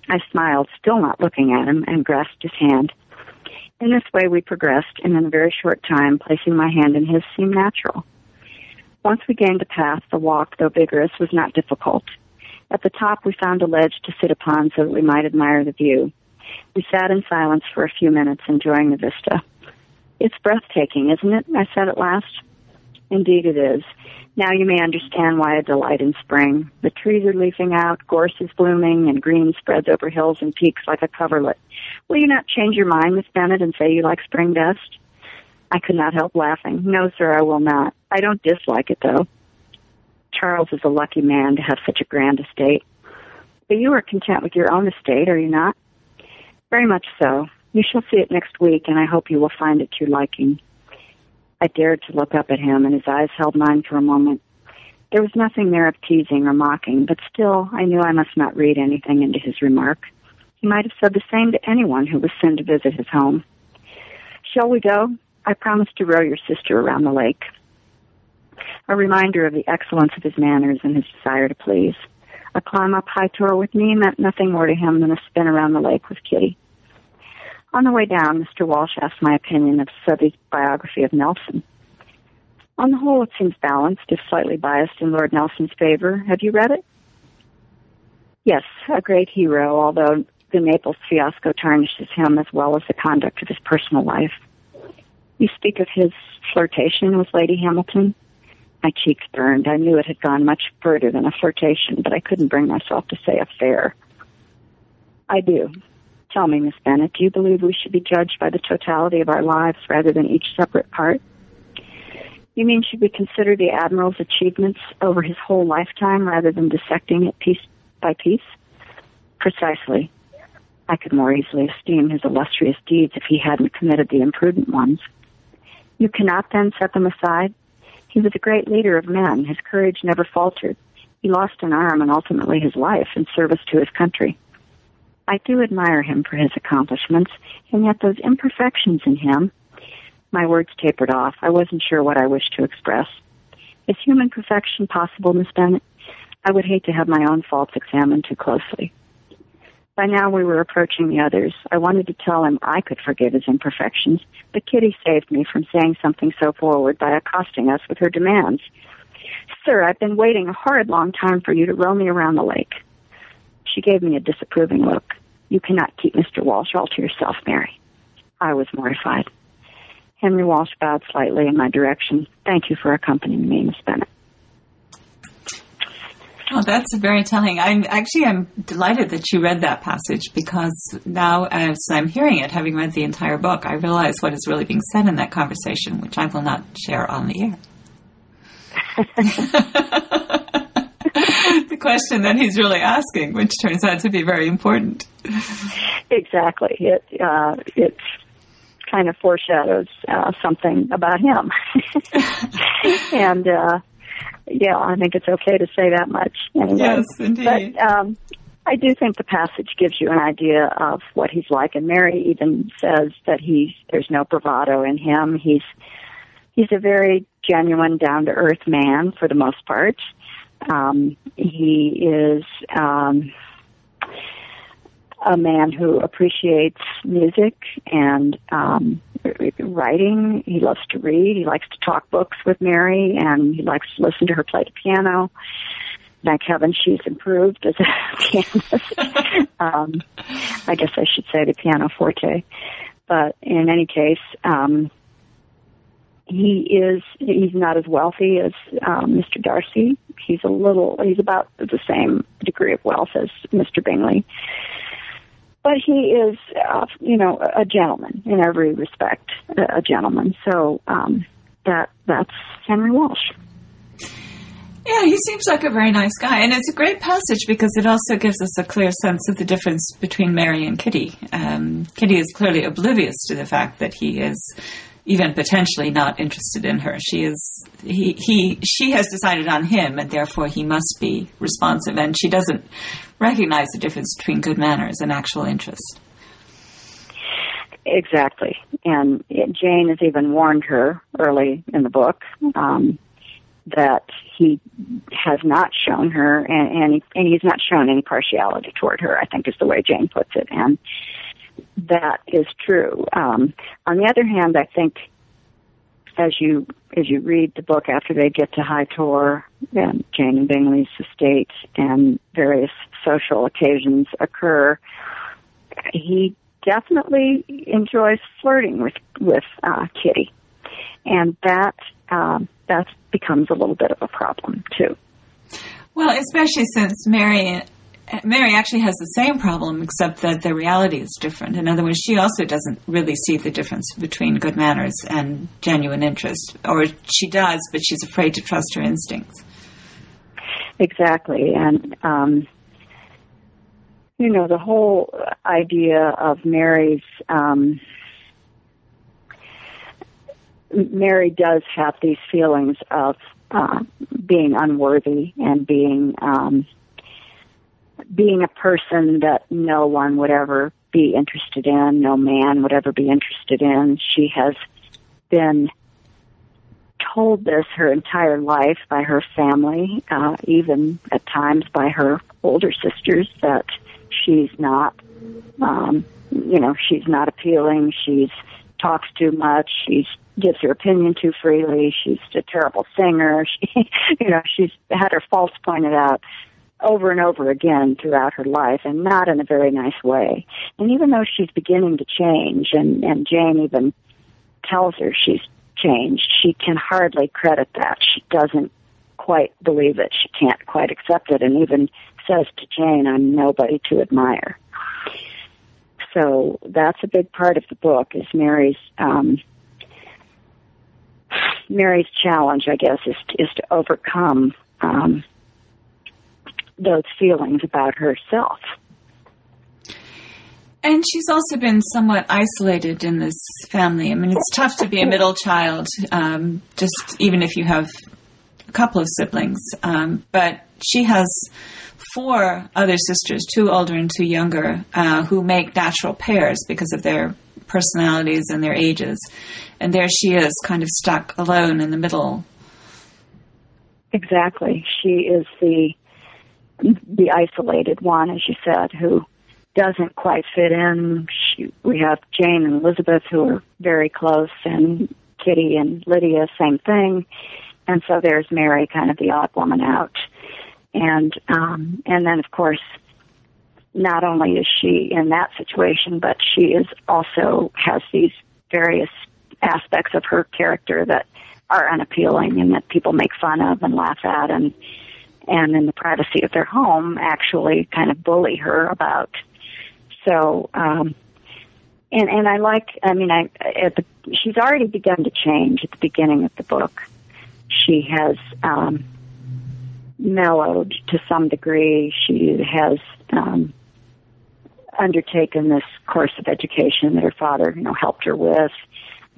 I smiled, still not looking at him, and grasped his hand. In this way we progressed, and in a very short time, placing my hand in his seemed natural. Once we gained the path, the walk, though vigorous, was not difficult. At the top we found a ledge to sit upon so that we might admire the view. We sat in silence for a few minutes, enjoying the vista. It's breathtaking, isn't it? I said at last. Indeed it is. Now you may understand why I delight in spring. The trees are leafing out, gorse is blooming, and green spreads over hills and peaks like a coverlet. Will you not change your mind, Miss Bennet, and say you like spring best? I could not help laughing. No, sir, I will not. I don't dislike it, though. Charles is a lucky man to have such a grand estate. But you are content with your own estate, are you not? Very much so. You shall see it next week, and I hope you will find it to your liking. I dared to look up at him, and his eyes held mine for a moment. There was nothing there of teasing or mocking, but still I knew I must not read anything into his remark. He might have said the same to anyone who was sent to visit his home. Shall we go? I promised to row your sister around the lake. A reminder of the excellence of his manners and his desire to please. A climb up High Tor with me meant nothing more to him than a spin around the lake with Kitty. On the way down, Mr. Walsh asked my opinion of Southey's biography of Nelson. On the whole, it seems balanced, if slightly biased in Lord Nelson's favor. Have you read it? Yes, a great hero, although the Naples fiasco tarnishes him as well as the conduct of his personal life. You speak of his flirtation with Lady Hamilton. My cheeks burned. I knew it had gone much further than a flirtation, but I couldn't bring myself to say affair. I do. Tell me, Miss Bennet, do you believe we should be judged by the totality of our lives rather than each separate part? You mean should we consider the Admiral's achievements over his whole lifetime rather than dissecting it piece by piece? Precisely. I could more easily esteem his illustrious deeds if he hadn't committed the imprudent ones. You cannot then set them aside? He was a great leader of men. His courage never faltered. He lost an arm and ultimately his life in service to his country. I do admire him for his accomplishments, and yet those imperfections in him, my words tapered off. I wasn't sure what I wished to express. Is human perfection possible, Miss Bennet? I would hate to have my own faults examined too closely. By now we were approaching the others. I wanted to tell him I could forgive his imperfections, but Kitty saved me from saying something so forward by accosting us with her demands. Sir, I've been waiting a horrid long time for you to row me around the lake. She gave me a disapproving look. You cannot keep Mr. Walsh all to yourself, Mary. I was mortified. Henry Walsh bowed slightly in my direction. Thank you for accompanying me, Miss Bennet. Oh, that's very telling. I'm actually I'm delighted that you read that passage because now, as I'm hearing it, having read the entire book, I realize what is really being said in that conversation, which I will not share on the air. (laughs) the question that he's really asking, which turns out to be very important. Exactly. It uh, it kind of foreshadows uh, something about him, (laughs) and. Uh, yeah, I think it's okay to say that much. Anyway. Yes, indeed. But um, I do think the passage gives you an idea of what he's like, and Mary even says that he's there's no bravado in him. He's he's a very genuine, down to earth man for the most part. Um, he is um, a man who appreciates music and um, writing. He loves to read. He likes to talk books with Mary, and he likes to listen to her play the piano. Thank heaven she's improved as a (laughs) pianist. (laughs) um, I guess I should say the piano forte. But in any case, um, he is he's not as wealthy as um, Mr. Darcy. He's a little he's about the same degree of wealth as Mr. Bingley but he is, uh, you know, a gentleman in every respect, a gentleman. So um, that that's Henry Walsh. Yeah, he seems like a very nice guy, and it's a great passage because it also gives us a clear sense of the difference between Mary and Kitty. Um, Kitty is clearly oblivious to the fact that he is even potentially not interested in her. She is he he she has decided on him, and therefore he must be responsive. And she doesn't recognize the difference between good manners and actual interest. Exactly, and Jane has even warned her early in the book um, that he has not shown her, and, and, he, and he's not shown any partiality toward her. I think is the way Jane puts it, and that is true. Um, on the other hand, I think as you as you read the book after they get to High Tor and Jane and Bingley's estate and various social occasions occur, he definitely enjoys flirting with with uh, Kitty, and that um, that becomes a little bit of a problem too. Well, especially since Mary Mary actually has the same problem, except that the reality is different. In other words, she also doesn't really see the difference between good manners and genuine interest, or she does, but she's afraid to trust her instincts. Exactly, and um, you know the whole idea of Mary's. Um, Mary does have these feelings of uh, being unworthy and being um, being a person that no one would ever be interested in, no man would ever be interested in. She has been told this her entire life by her family, uh, even at times by her older sisters, that she's not, um, you know, she's not appealing. She's talks too much. She's gives her opinion too freely. She's a terrible singer. (laughs) She, you know, she's had her faults pointed out over and over again throughout her life and not in a very nice way. And even though she's beginning to change and, and Jane even tells her she's changed, she can hardly credit that. She doesn't quite believe it. She can't quite accept it and even says to Jane, I'm nobody to admire. So that's a big part of the book is Mary's um, Mary's challenge, I guess, is is to overcome um, those feelings about herself. And she's also been somewhat isolated in this family. I mean, it's tough to be a middle child, um, just even if you have a couple of siblings. Um, but she has four other sisters, two older and two younger, uh, who make natural pairs because of their personalities and their ages. And there she is, kind of stuck alone in the middle. Exactly. She is the the isolated one, as you said, who doesn't quite fit in. She, we have Jane and Elizabeth who are very close, and Kitty and Lydia, same thing. And so there's Mary, kind of the odd woman out. And um, and then of course, not only is she in that situation, but she is also has these various aspects of her character that are unappealing and that people make fun of and laugh at and and in the privacy of their home actually kind of bully her about. So, um, and and I like. I mean, I at the, she's already begun to change at the beginning of the book. She has um, mellowed to some degree. She has um, undertaken this course of education that her father, you know, helped her with.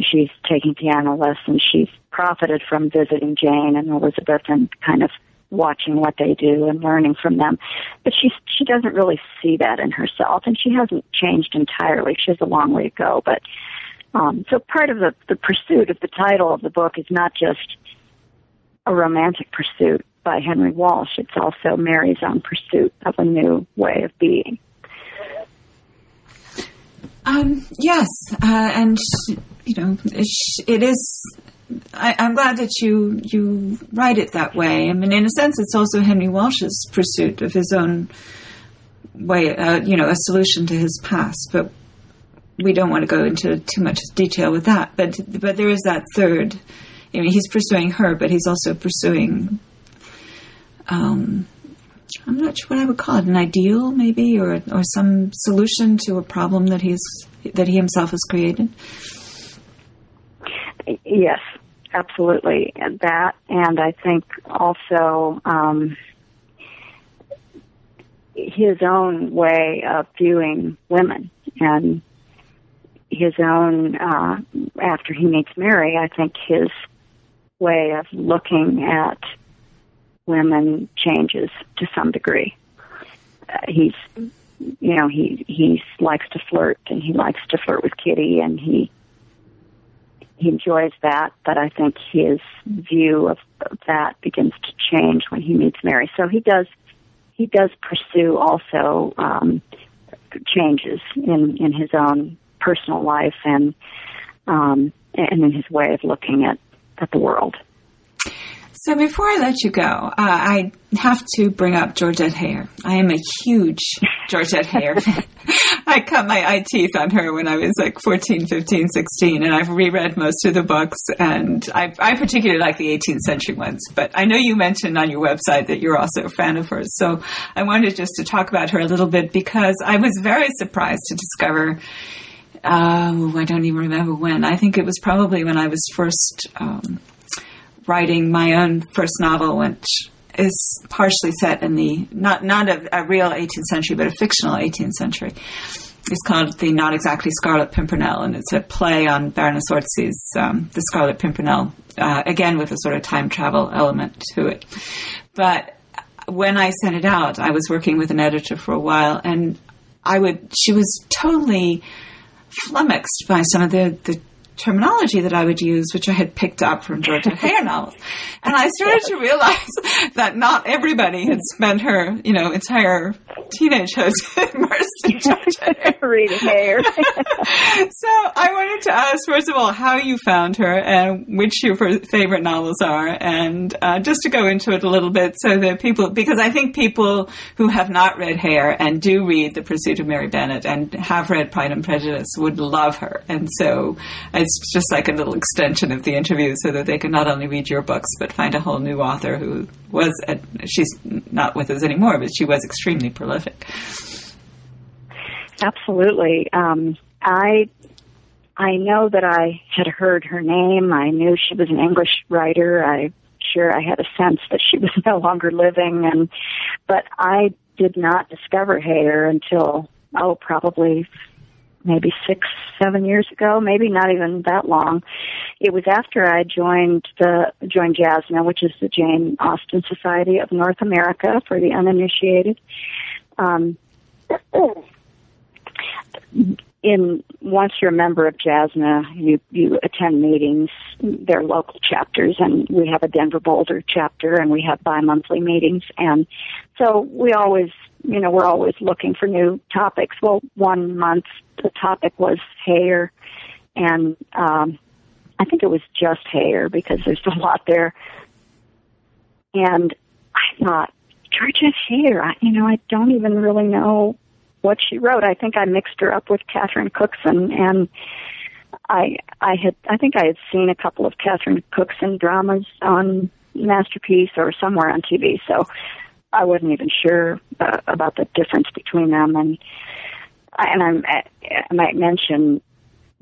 She's taking piano lessons. She's profited from visiting Jane and Elizabeth and kind of watching what they do and learning from them. But she she doesn't really see that in herself, and she hasn't changed entirely. She has a long way to go. But um, so part of the the pursuit of the title of the book is not just a romantic pursuit by Henry Walsh. It's also Mary's own pursuit of a new way of being. Um, yes, uh, and you know, it is I, am glad that you you write it that way. I mean, in a sense, it's also Henry Walsh's pursuit of his own way, uh, you know, a solution to his past. But we don't want to go into too much detail with that. But but there is that third. I mean, he's pursuing her, but he's also pursuing. Um, I'm not sure what I would call it, an ideal maybe, or or some solution to a problem that he's that he himself has created. Yes, absolutely that, and I think also um, his own way of viewing women and his own uh, after he meets Mary. I think his way of looking at women changes to some degree. Uh, he's you know he he likes to flirt and he likes to flirt with Kitty and he he enjoys that, but I think his view of, that begins to change when he meets Mary. So he does he does pursue also um, changes in in his own personal life and um, and in his way of looking at at the world. So before I let you go, uh, I have to bring up Georgette Heyer. I am a huge Georgette Heyer fan. (laughs) I cut my eye teeth on her when I was like 14, 15, 16, and I've reread most of the books, and I, I particularly like the 18th century ones. But I know you mentioned on your website that you're also a fan of hers, so I wanted just to talk about her a little bit because I was very surprised to discover uh, I don't even remember when. I think it was probably when I was first um, writing my own first novel, which is partially set in the not not a, a, real 18th century, but a fictional 18th century. It's called the Not Exactly Scarlet Pimpernel, and it's a play on Baroness Orczy's um, The Scarlet Pimpernel, uh, again with a sort of time travel element to it. But when I sent it out, I was working with an editor for a while, and I would she was totally flummoxed by some of the, the terminology that I would use, which I had picked up from Georgette Heyer novels. And I started to realize (laughs) that not everybody had spent her, you know, entire teenagehood immersed (laughs) in Georgette. (laughs) Reading Heyer. so I wanted to ask, first of all, how you found her and which your favorite novels are, and uh, just to go into it a little bit so that people, because I think people who have not read Heyer and do read The Pursuit of Mary Bennet and have read Pride and Prejudice would love her. And so it's just like a little extension of the interview so that they can not only read your books, but find a whole new author who was, at, she's not with us anymore, but she was extremely prolific. Absolutely. Um, I I know that I had heard her name. I knew she was an English writer. I sure I had a sense that she (laughs) was no longer living, and but I did not discover Heyer until oh probably maybe six seven years ago, maybe not even that long. It was after I joined the joined JASNA, which is the Jane Austen Society of North America for the uninitiated. Um, (clears throat) in once you're a member of JASNA, you you attend meetings. They're local chapters, and we have a Denver Boulder chapter, and we have bi-monthly meetings. And so we always, you know, we're always looking for new topics. Well, one month the topic was Heyer, and um, I think it was just Heyer because there's a lot there. And I thought, Georgette Heyer, I, you know, I don't even really know what she wrote. I think I mixed her up with Catherine Cookson, and I I had I think I had seen a couple of Catherine Cookson dramas on Masterpiece or somewhere on TV, so I wasn't even sure uh, about the difference between them. And and I'm I might mention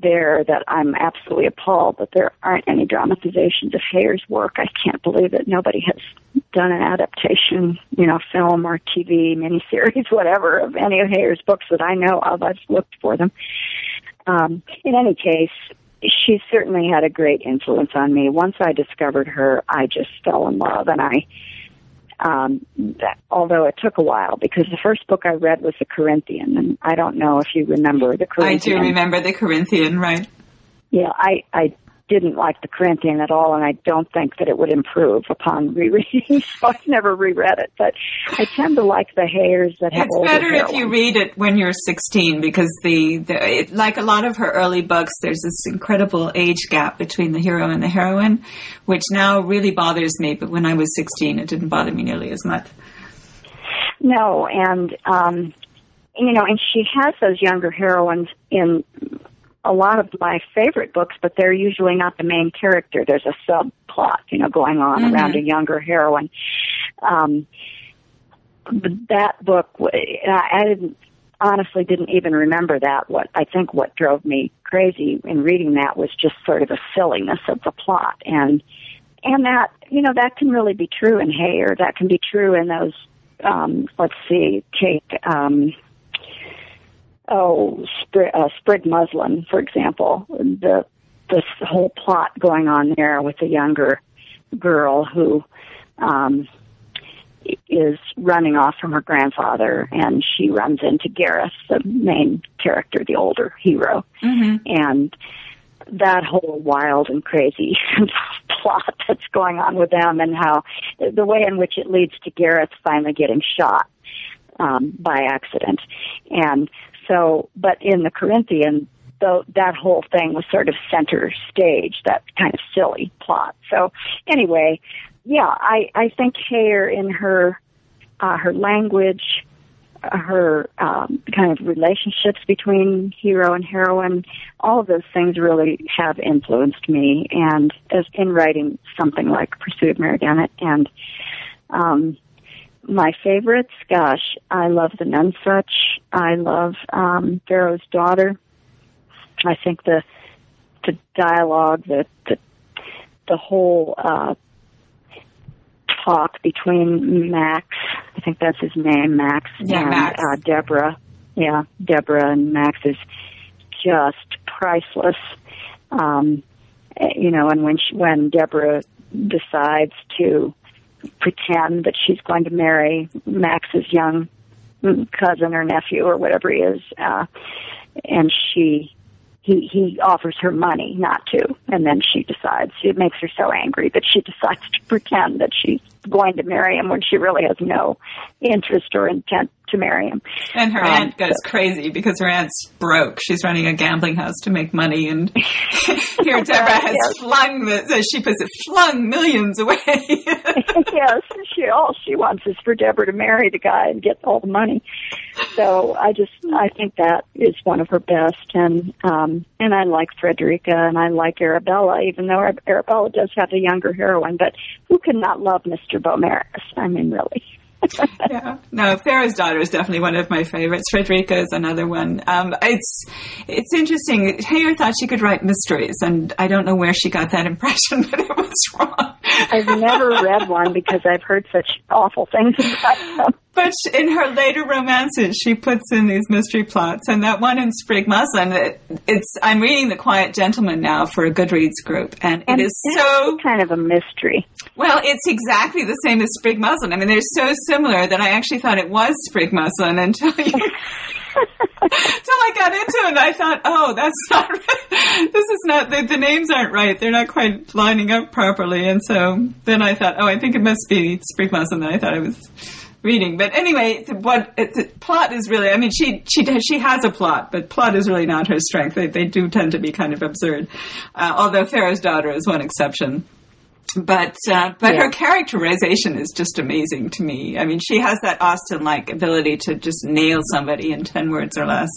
there that I'm absolutely appalled that there aren't any dramatizations of Heyer's work. I can't believe that nobody has done an adaptation, you know, film or TV, miniseries, (laughs) whatever, of any of Heyer's books that I know of. I've looked for them. Um, in any case, she certainly had a great influence on me. Once I discovered her, I just fell in love, and I um, that, although it took a while because the first book I read was the Corinthian, and I don't know if you remember the Corinthian. I do remember the Corinthian, right? Yeah, I I didn't like the Corinthian at all, and I don't think that it would improve upon rereading. (laughs) so I've never reread it, but I tend to like the Heyers that have. It's better if you read it when you're 16 because the, the it, like a lot of her early books, there's this incredible age gap between the hero and the heroine, which now really bothers me. But when I was 16, it didn't bother me nearly as much. No, and um, you know, and she has those younger heroines in a lot of my favorite books, but they're usually not the main character. There's a subplot, you know, going on mm-hmm. around a younger heroine. Um, that book, I didn't honestly didn't even remember that. What I think what drove me crazy in reading that was just sort of the silliness of the plot, and and that you know that can really be true in Heyer. That can be true in those. Um, let's see, take. Um, oh, sprig, uh, sprig muslin, for example, the this whole plot going on there with the younger girl who um, is running off from her grandfather, and she runs into Gareth, the main character, the older hero, mm-hmm. and that whole wild and crazy (laughs) plot that's going on with them, and how the way in which it leads to Gareth finally getting shot um, by accident, and so, but in the Corinthian, though that whole thing was sort of center stage, that kind of silly plot. So anyway, yeah, I, I think Heyer in her, uh, her language, uh, her um, kind of relationships between hero and heroine, all of those things really have influenced me. And as in writing something like Pursuit of Mary and um, my favorites, gosh, I love the Nonesuch. I love um, Faro's Daughter. I think the the dialogue, the the the whole uh, talk between Max, I think that's his name, Max, yeah, and Max. Uh, Deborah. Yeah, Deborah and Max is just priceless. Um, eh, you know, and when she, when Deborah decides to pretend that she's going to marry Max's young cousin or nephew or whatever he is, uh, and she he he offers her money not to, and then she decides it makes her so angry that she (laughs) decides to pretend that she's going to marry him when she really has no interest or intent to marry him. And her um, aunt goes so. crazy because her aunt's broke. She's running a gambling house to make money, and (laughs) here (laughs) Deborah has yes. flung the, as she puts it, flung millions away. (laughs) yes, she all she wants is for Deborah to marry the guy and get all the money. So I just I think that is one of her best, and um, and I like Frederica and I like Arabella, even though Arabella does have a younger heroine. But who can not love Mr. Beaumaris? I mean, really (laughs) yeah. No, Faro's daughter is definitely one of my favorites. Frederica is another one. Um, it's it's interesting. Heyer thought she could write mysteries, and I don't know where she got that impression, (laughs) but it was wrong. I've never read one because I've heard such awful things about them. But in her later romances, she puts in these mystery plots, and that one in Sprig Muslin. It, it's I'm reading The Quiet Gentleman now for a Goodreads group, and, and it is so kind of a mystery. Well, it's exactly the same as Sprig Muslin. I mean, they're so similar that I actually thought it was Sprig Muslin until you. until I got into it, and I thought, oh, that's not. Right. (laughs) This is not. The, the names aren't right. They're not quite lining up properly, and so then I thought, oh, I think it must be Sprig Muslin. And I thought I was reading. But anyway, what the plot is really, I mean, she, she, she has a plot, but plot is really not her strength. They, they do tend to be kind of absurd. Uh, although Faro's daughter is one exception. But, uh, but yeah. her characterization is just amazing to me. I mean, she has that Austen-like ability to just nail somebody in 10 words or less.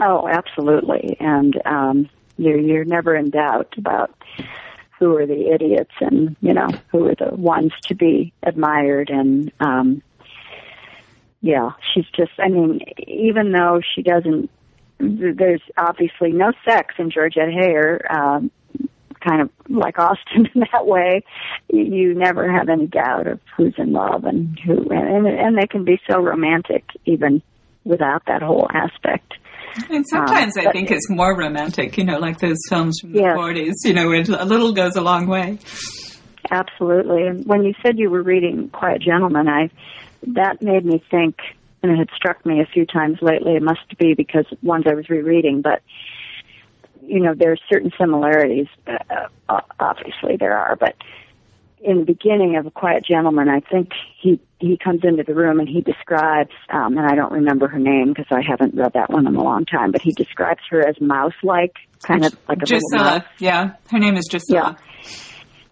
Oh, absolutely. And, um, you're, you're never in doubt about who are the idiots and you know who are the ones to be admired and um yeah she's just i mean even though she doesn't there's obviously no sex in georgette heyer um kind of like Austen (laughs) in that way you never have any doubt of who's in love and who and and they can be so romantic even without that whole aspect and sometimes um, I think it's more romantic, you know, like those films from the yes. 40s, you know, where a little goes a long way. Absolutely. And when you said you were reading Quiet Gentleman, I that made me think, and it had struck me a few times lately. It must be because ones I was rereading, but you know, there are certain similarities. Uh, obviously, there are, but in the beginning of A Quiet Gentleman, I think he he comes into the room and he describes, um, and I don't remember her name because I haven't read that one in a long time, but he describes her as mouse-like, kind of like a Drusilla. Yeah, her name is Drusilla.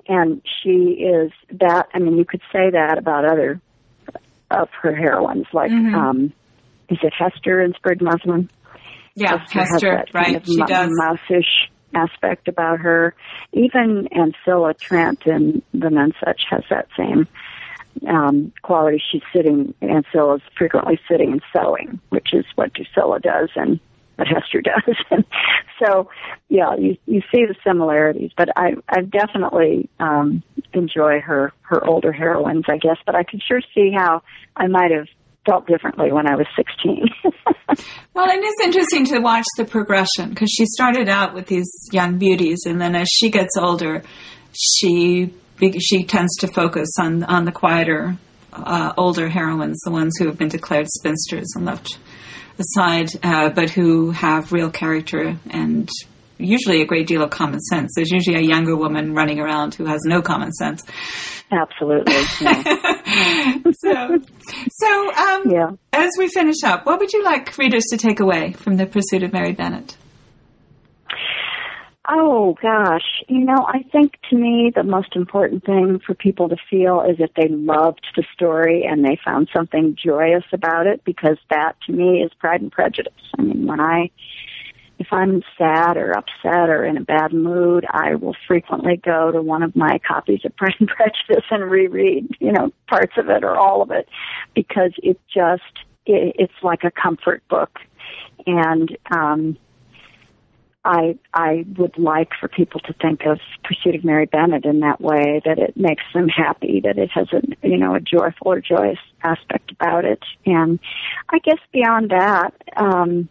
Yeah. And she is that. I mean, you could say that about other of her heroines, like mm-hmm. um, is it Hester in Sprig Muslin? Yeah, Hester, Hester right? Kind of she does mouseish aspect about her. Even Ancilla Trent in The Nonesuch has that same um, quality. She's sitting, Ancilla is frequently sitting and sewing, which is what Drusilla does and what Hester (laughs) does. and so, yeah, you you see the similarities. But I I definitely um, enjoy her her older heroines, I guess. But I can sure see how I might have felt differently when I was 16. (laughs) well, it is interesting to watch the progression because she started out with these young beauties, and then as she gets older, she she tends to focus on on the quieter, uh, older heroines, the ones who have been declared spinsters and left aside, uh, but who have real character and usually a great deal of common sense. There's usually a younger woman running around who has no common sense. Absolutely. Yeah. (laughs) so, so um, yeah. as we finish up, what would you like readers to take away from the pursuit of Mary Bennet? Oh gosh, you know, I think to me the most important thing for people to feel is that they loved the story and they found something joyous about it because that to me is Pride and Prejudice. I mean, when I if I'm sad or upset or in a bad mood, I will frequently go to one of my copies of Pride and (laughs) Prejudice and reread, you know, parts of it or all of it because it just, it, it's like a comfort book. And, um, I I would like for people to think of Pursuit of Mary Bennet in that way that it makes them happy, that it has a you know a joyful or joyous aspect about it, and I guess beyond that, um,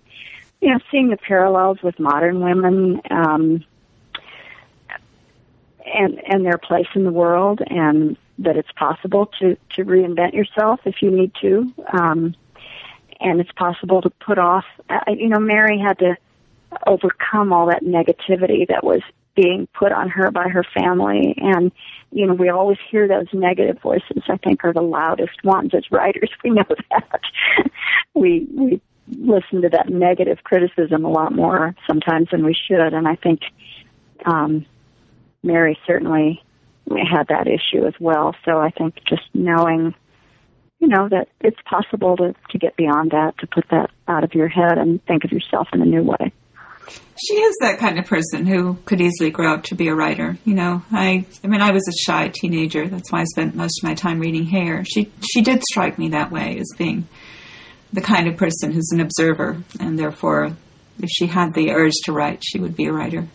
you know, seeing the parallels with modern women um, and and their place in the world, and that it's possible to to reinvent yourself if you need to, um, and it's possible to put off. Uh, you know, Mary had to overcome all that negativity that was being put on her by her family and you know we always hear those negative voices i think are the loudest ones as writers we know (laughs) that we we listen to that negative criticism a lot more sometimes than we should and i think um mary certainly had that issue as well so i think just knowing you know that it's possible to to get beyond that to put that out of your head and think of yourself in a new way she is that kind of person who could easily grow up to be a writer. You know, I, I mean, I was a shy teenager. That's why I spent most of my time reading Heyer. She, she did strike me that way as being the kind of person who's an observer, and therefore, if she had the urge to write, she would be a writer.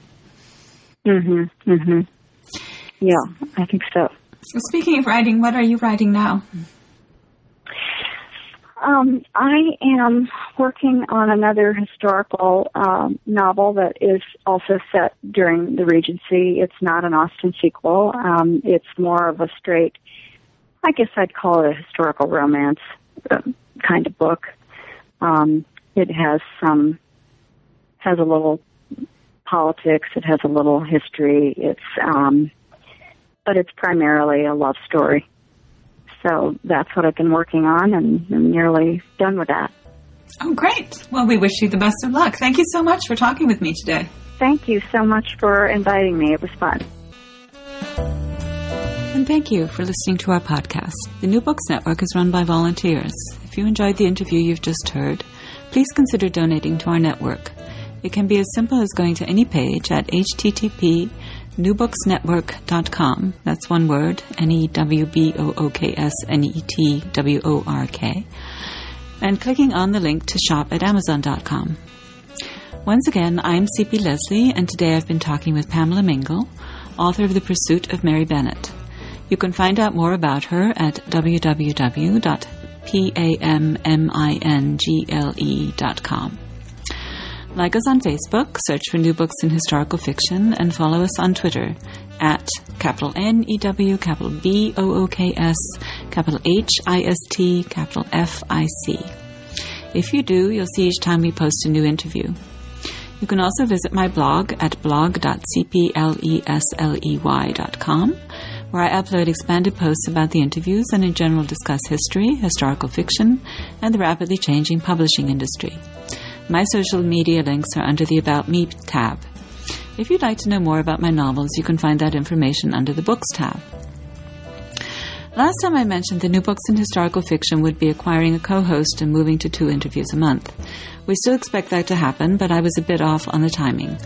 Mhm. Mhm. Yeah, I think so. So speaking of writing, what are you writing now? Um, I am working on another historical um, novel that is also set during the Regency. It's not an Austen sequel. Um, it's more of a straight, I guess I'd call it a historical romance uh, kind of book. Um, it has some, has a little politics. It has a little history. It's, um, but it's primarily a love story. So that's what I've been working on, and I'm nearly done with that. Oh, great. Well, we wish you the best of luck. Thank you so much for talking with me today. Thank you so much for inviting me. It was fun. And thank you for listening to our podcast. The New Books Network is run by volunteers. If you enjoyed the interview you've just heard, please consider donating to our network. It can be as simple as going to any page at http newbooksnetwork.com. That's one word, N E W B O O K S N E T W O R K. And clicking on the link to shop at amazon.com. Once again, I'm C.P. Lesley, and today I've been talking with Pamela Mingle, author of The Pursuit of Mary Bennet. You can find out more about her at www.pammingle.com. Like us on Facebook, search for New Books in Historical Fiction, and follow us on Twitter at capital N E W, capital B O O K S, capital H I S T, capital F I C. If you do, you'll see each time we post a new interview. You can also visit my blog at blog.cplesley.com, where I upload expanded posts about the interviews and in general discuss history, historical fiction, and the rapidly changing publishing industry. My social media links are under the About Me tab. If you'd like to know more about my novels, you can find that information under the Books tab. Last time I mentioned the New Books in Historical Fiction would be acquiring a co host and moving to two interviews a month. We still expect that to happen, but I was a bit off on the timing.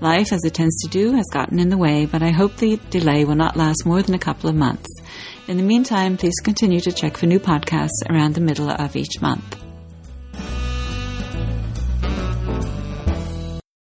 Life, as it tends to do, has gotten in the way, but I hope the delay will not last more than a couple of months. In the meantime, please continue to check for new podcasts around the middle of each month.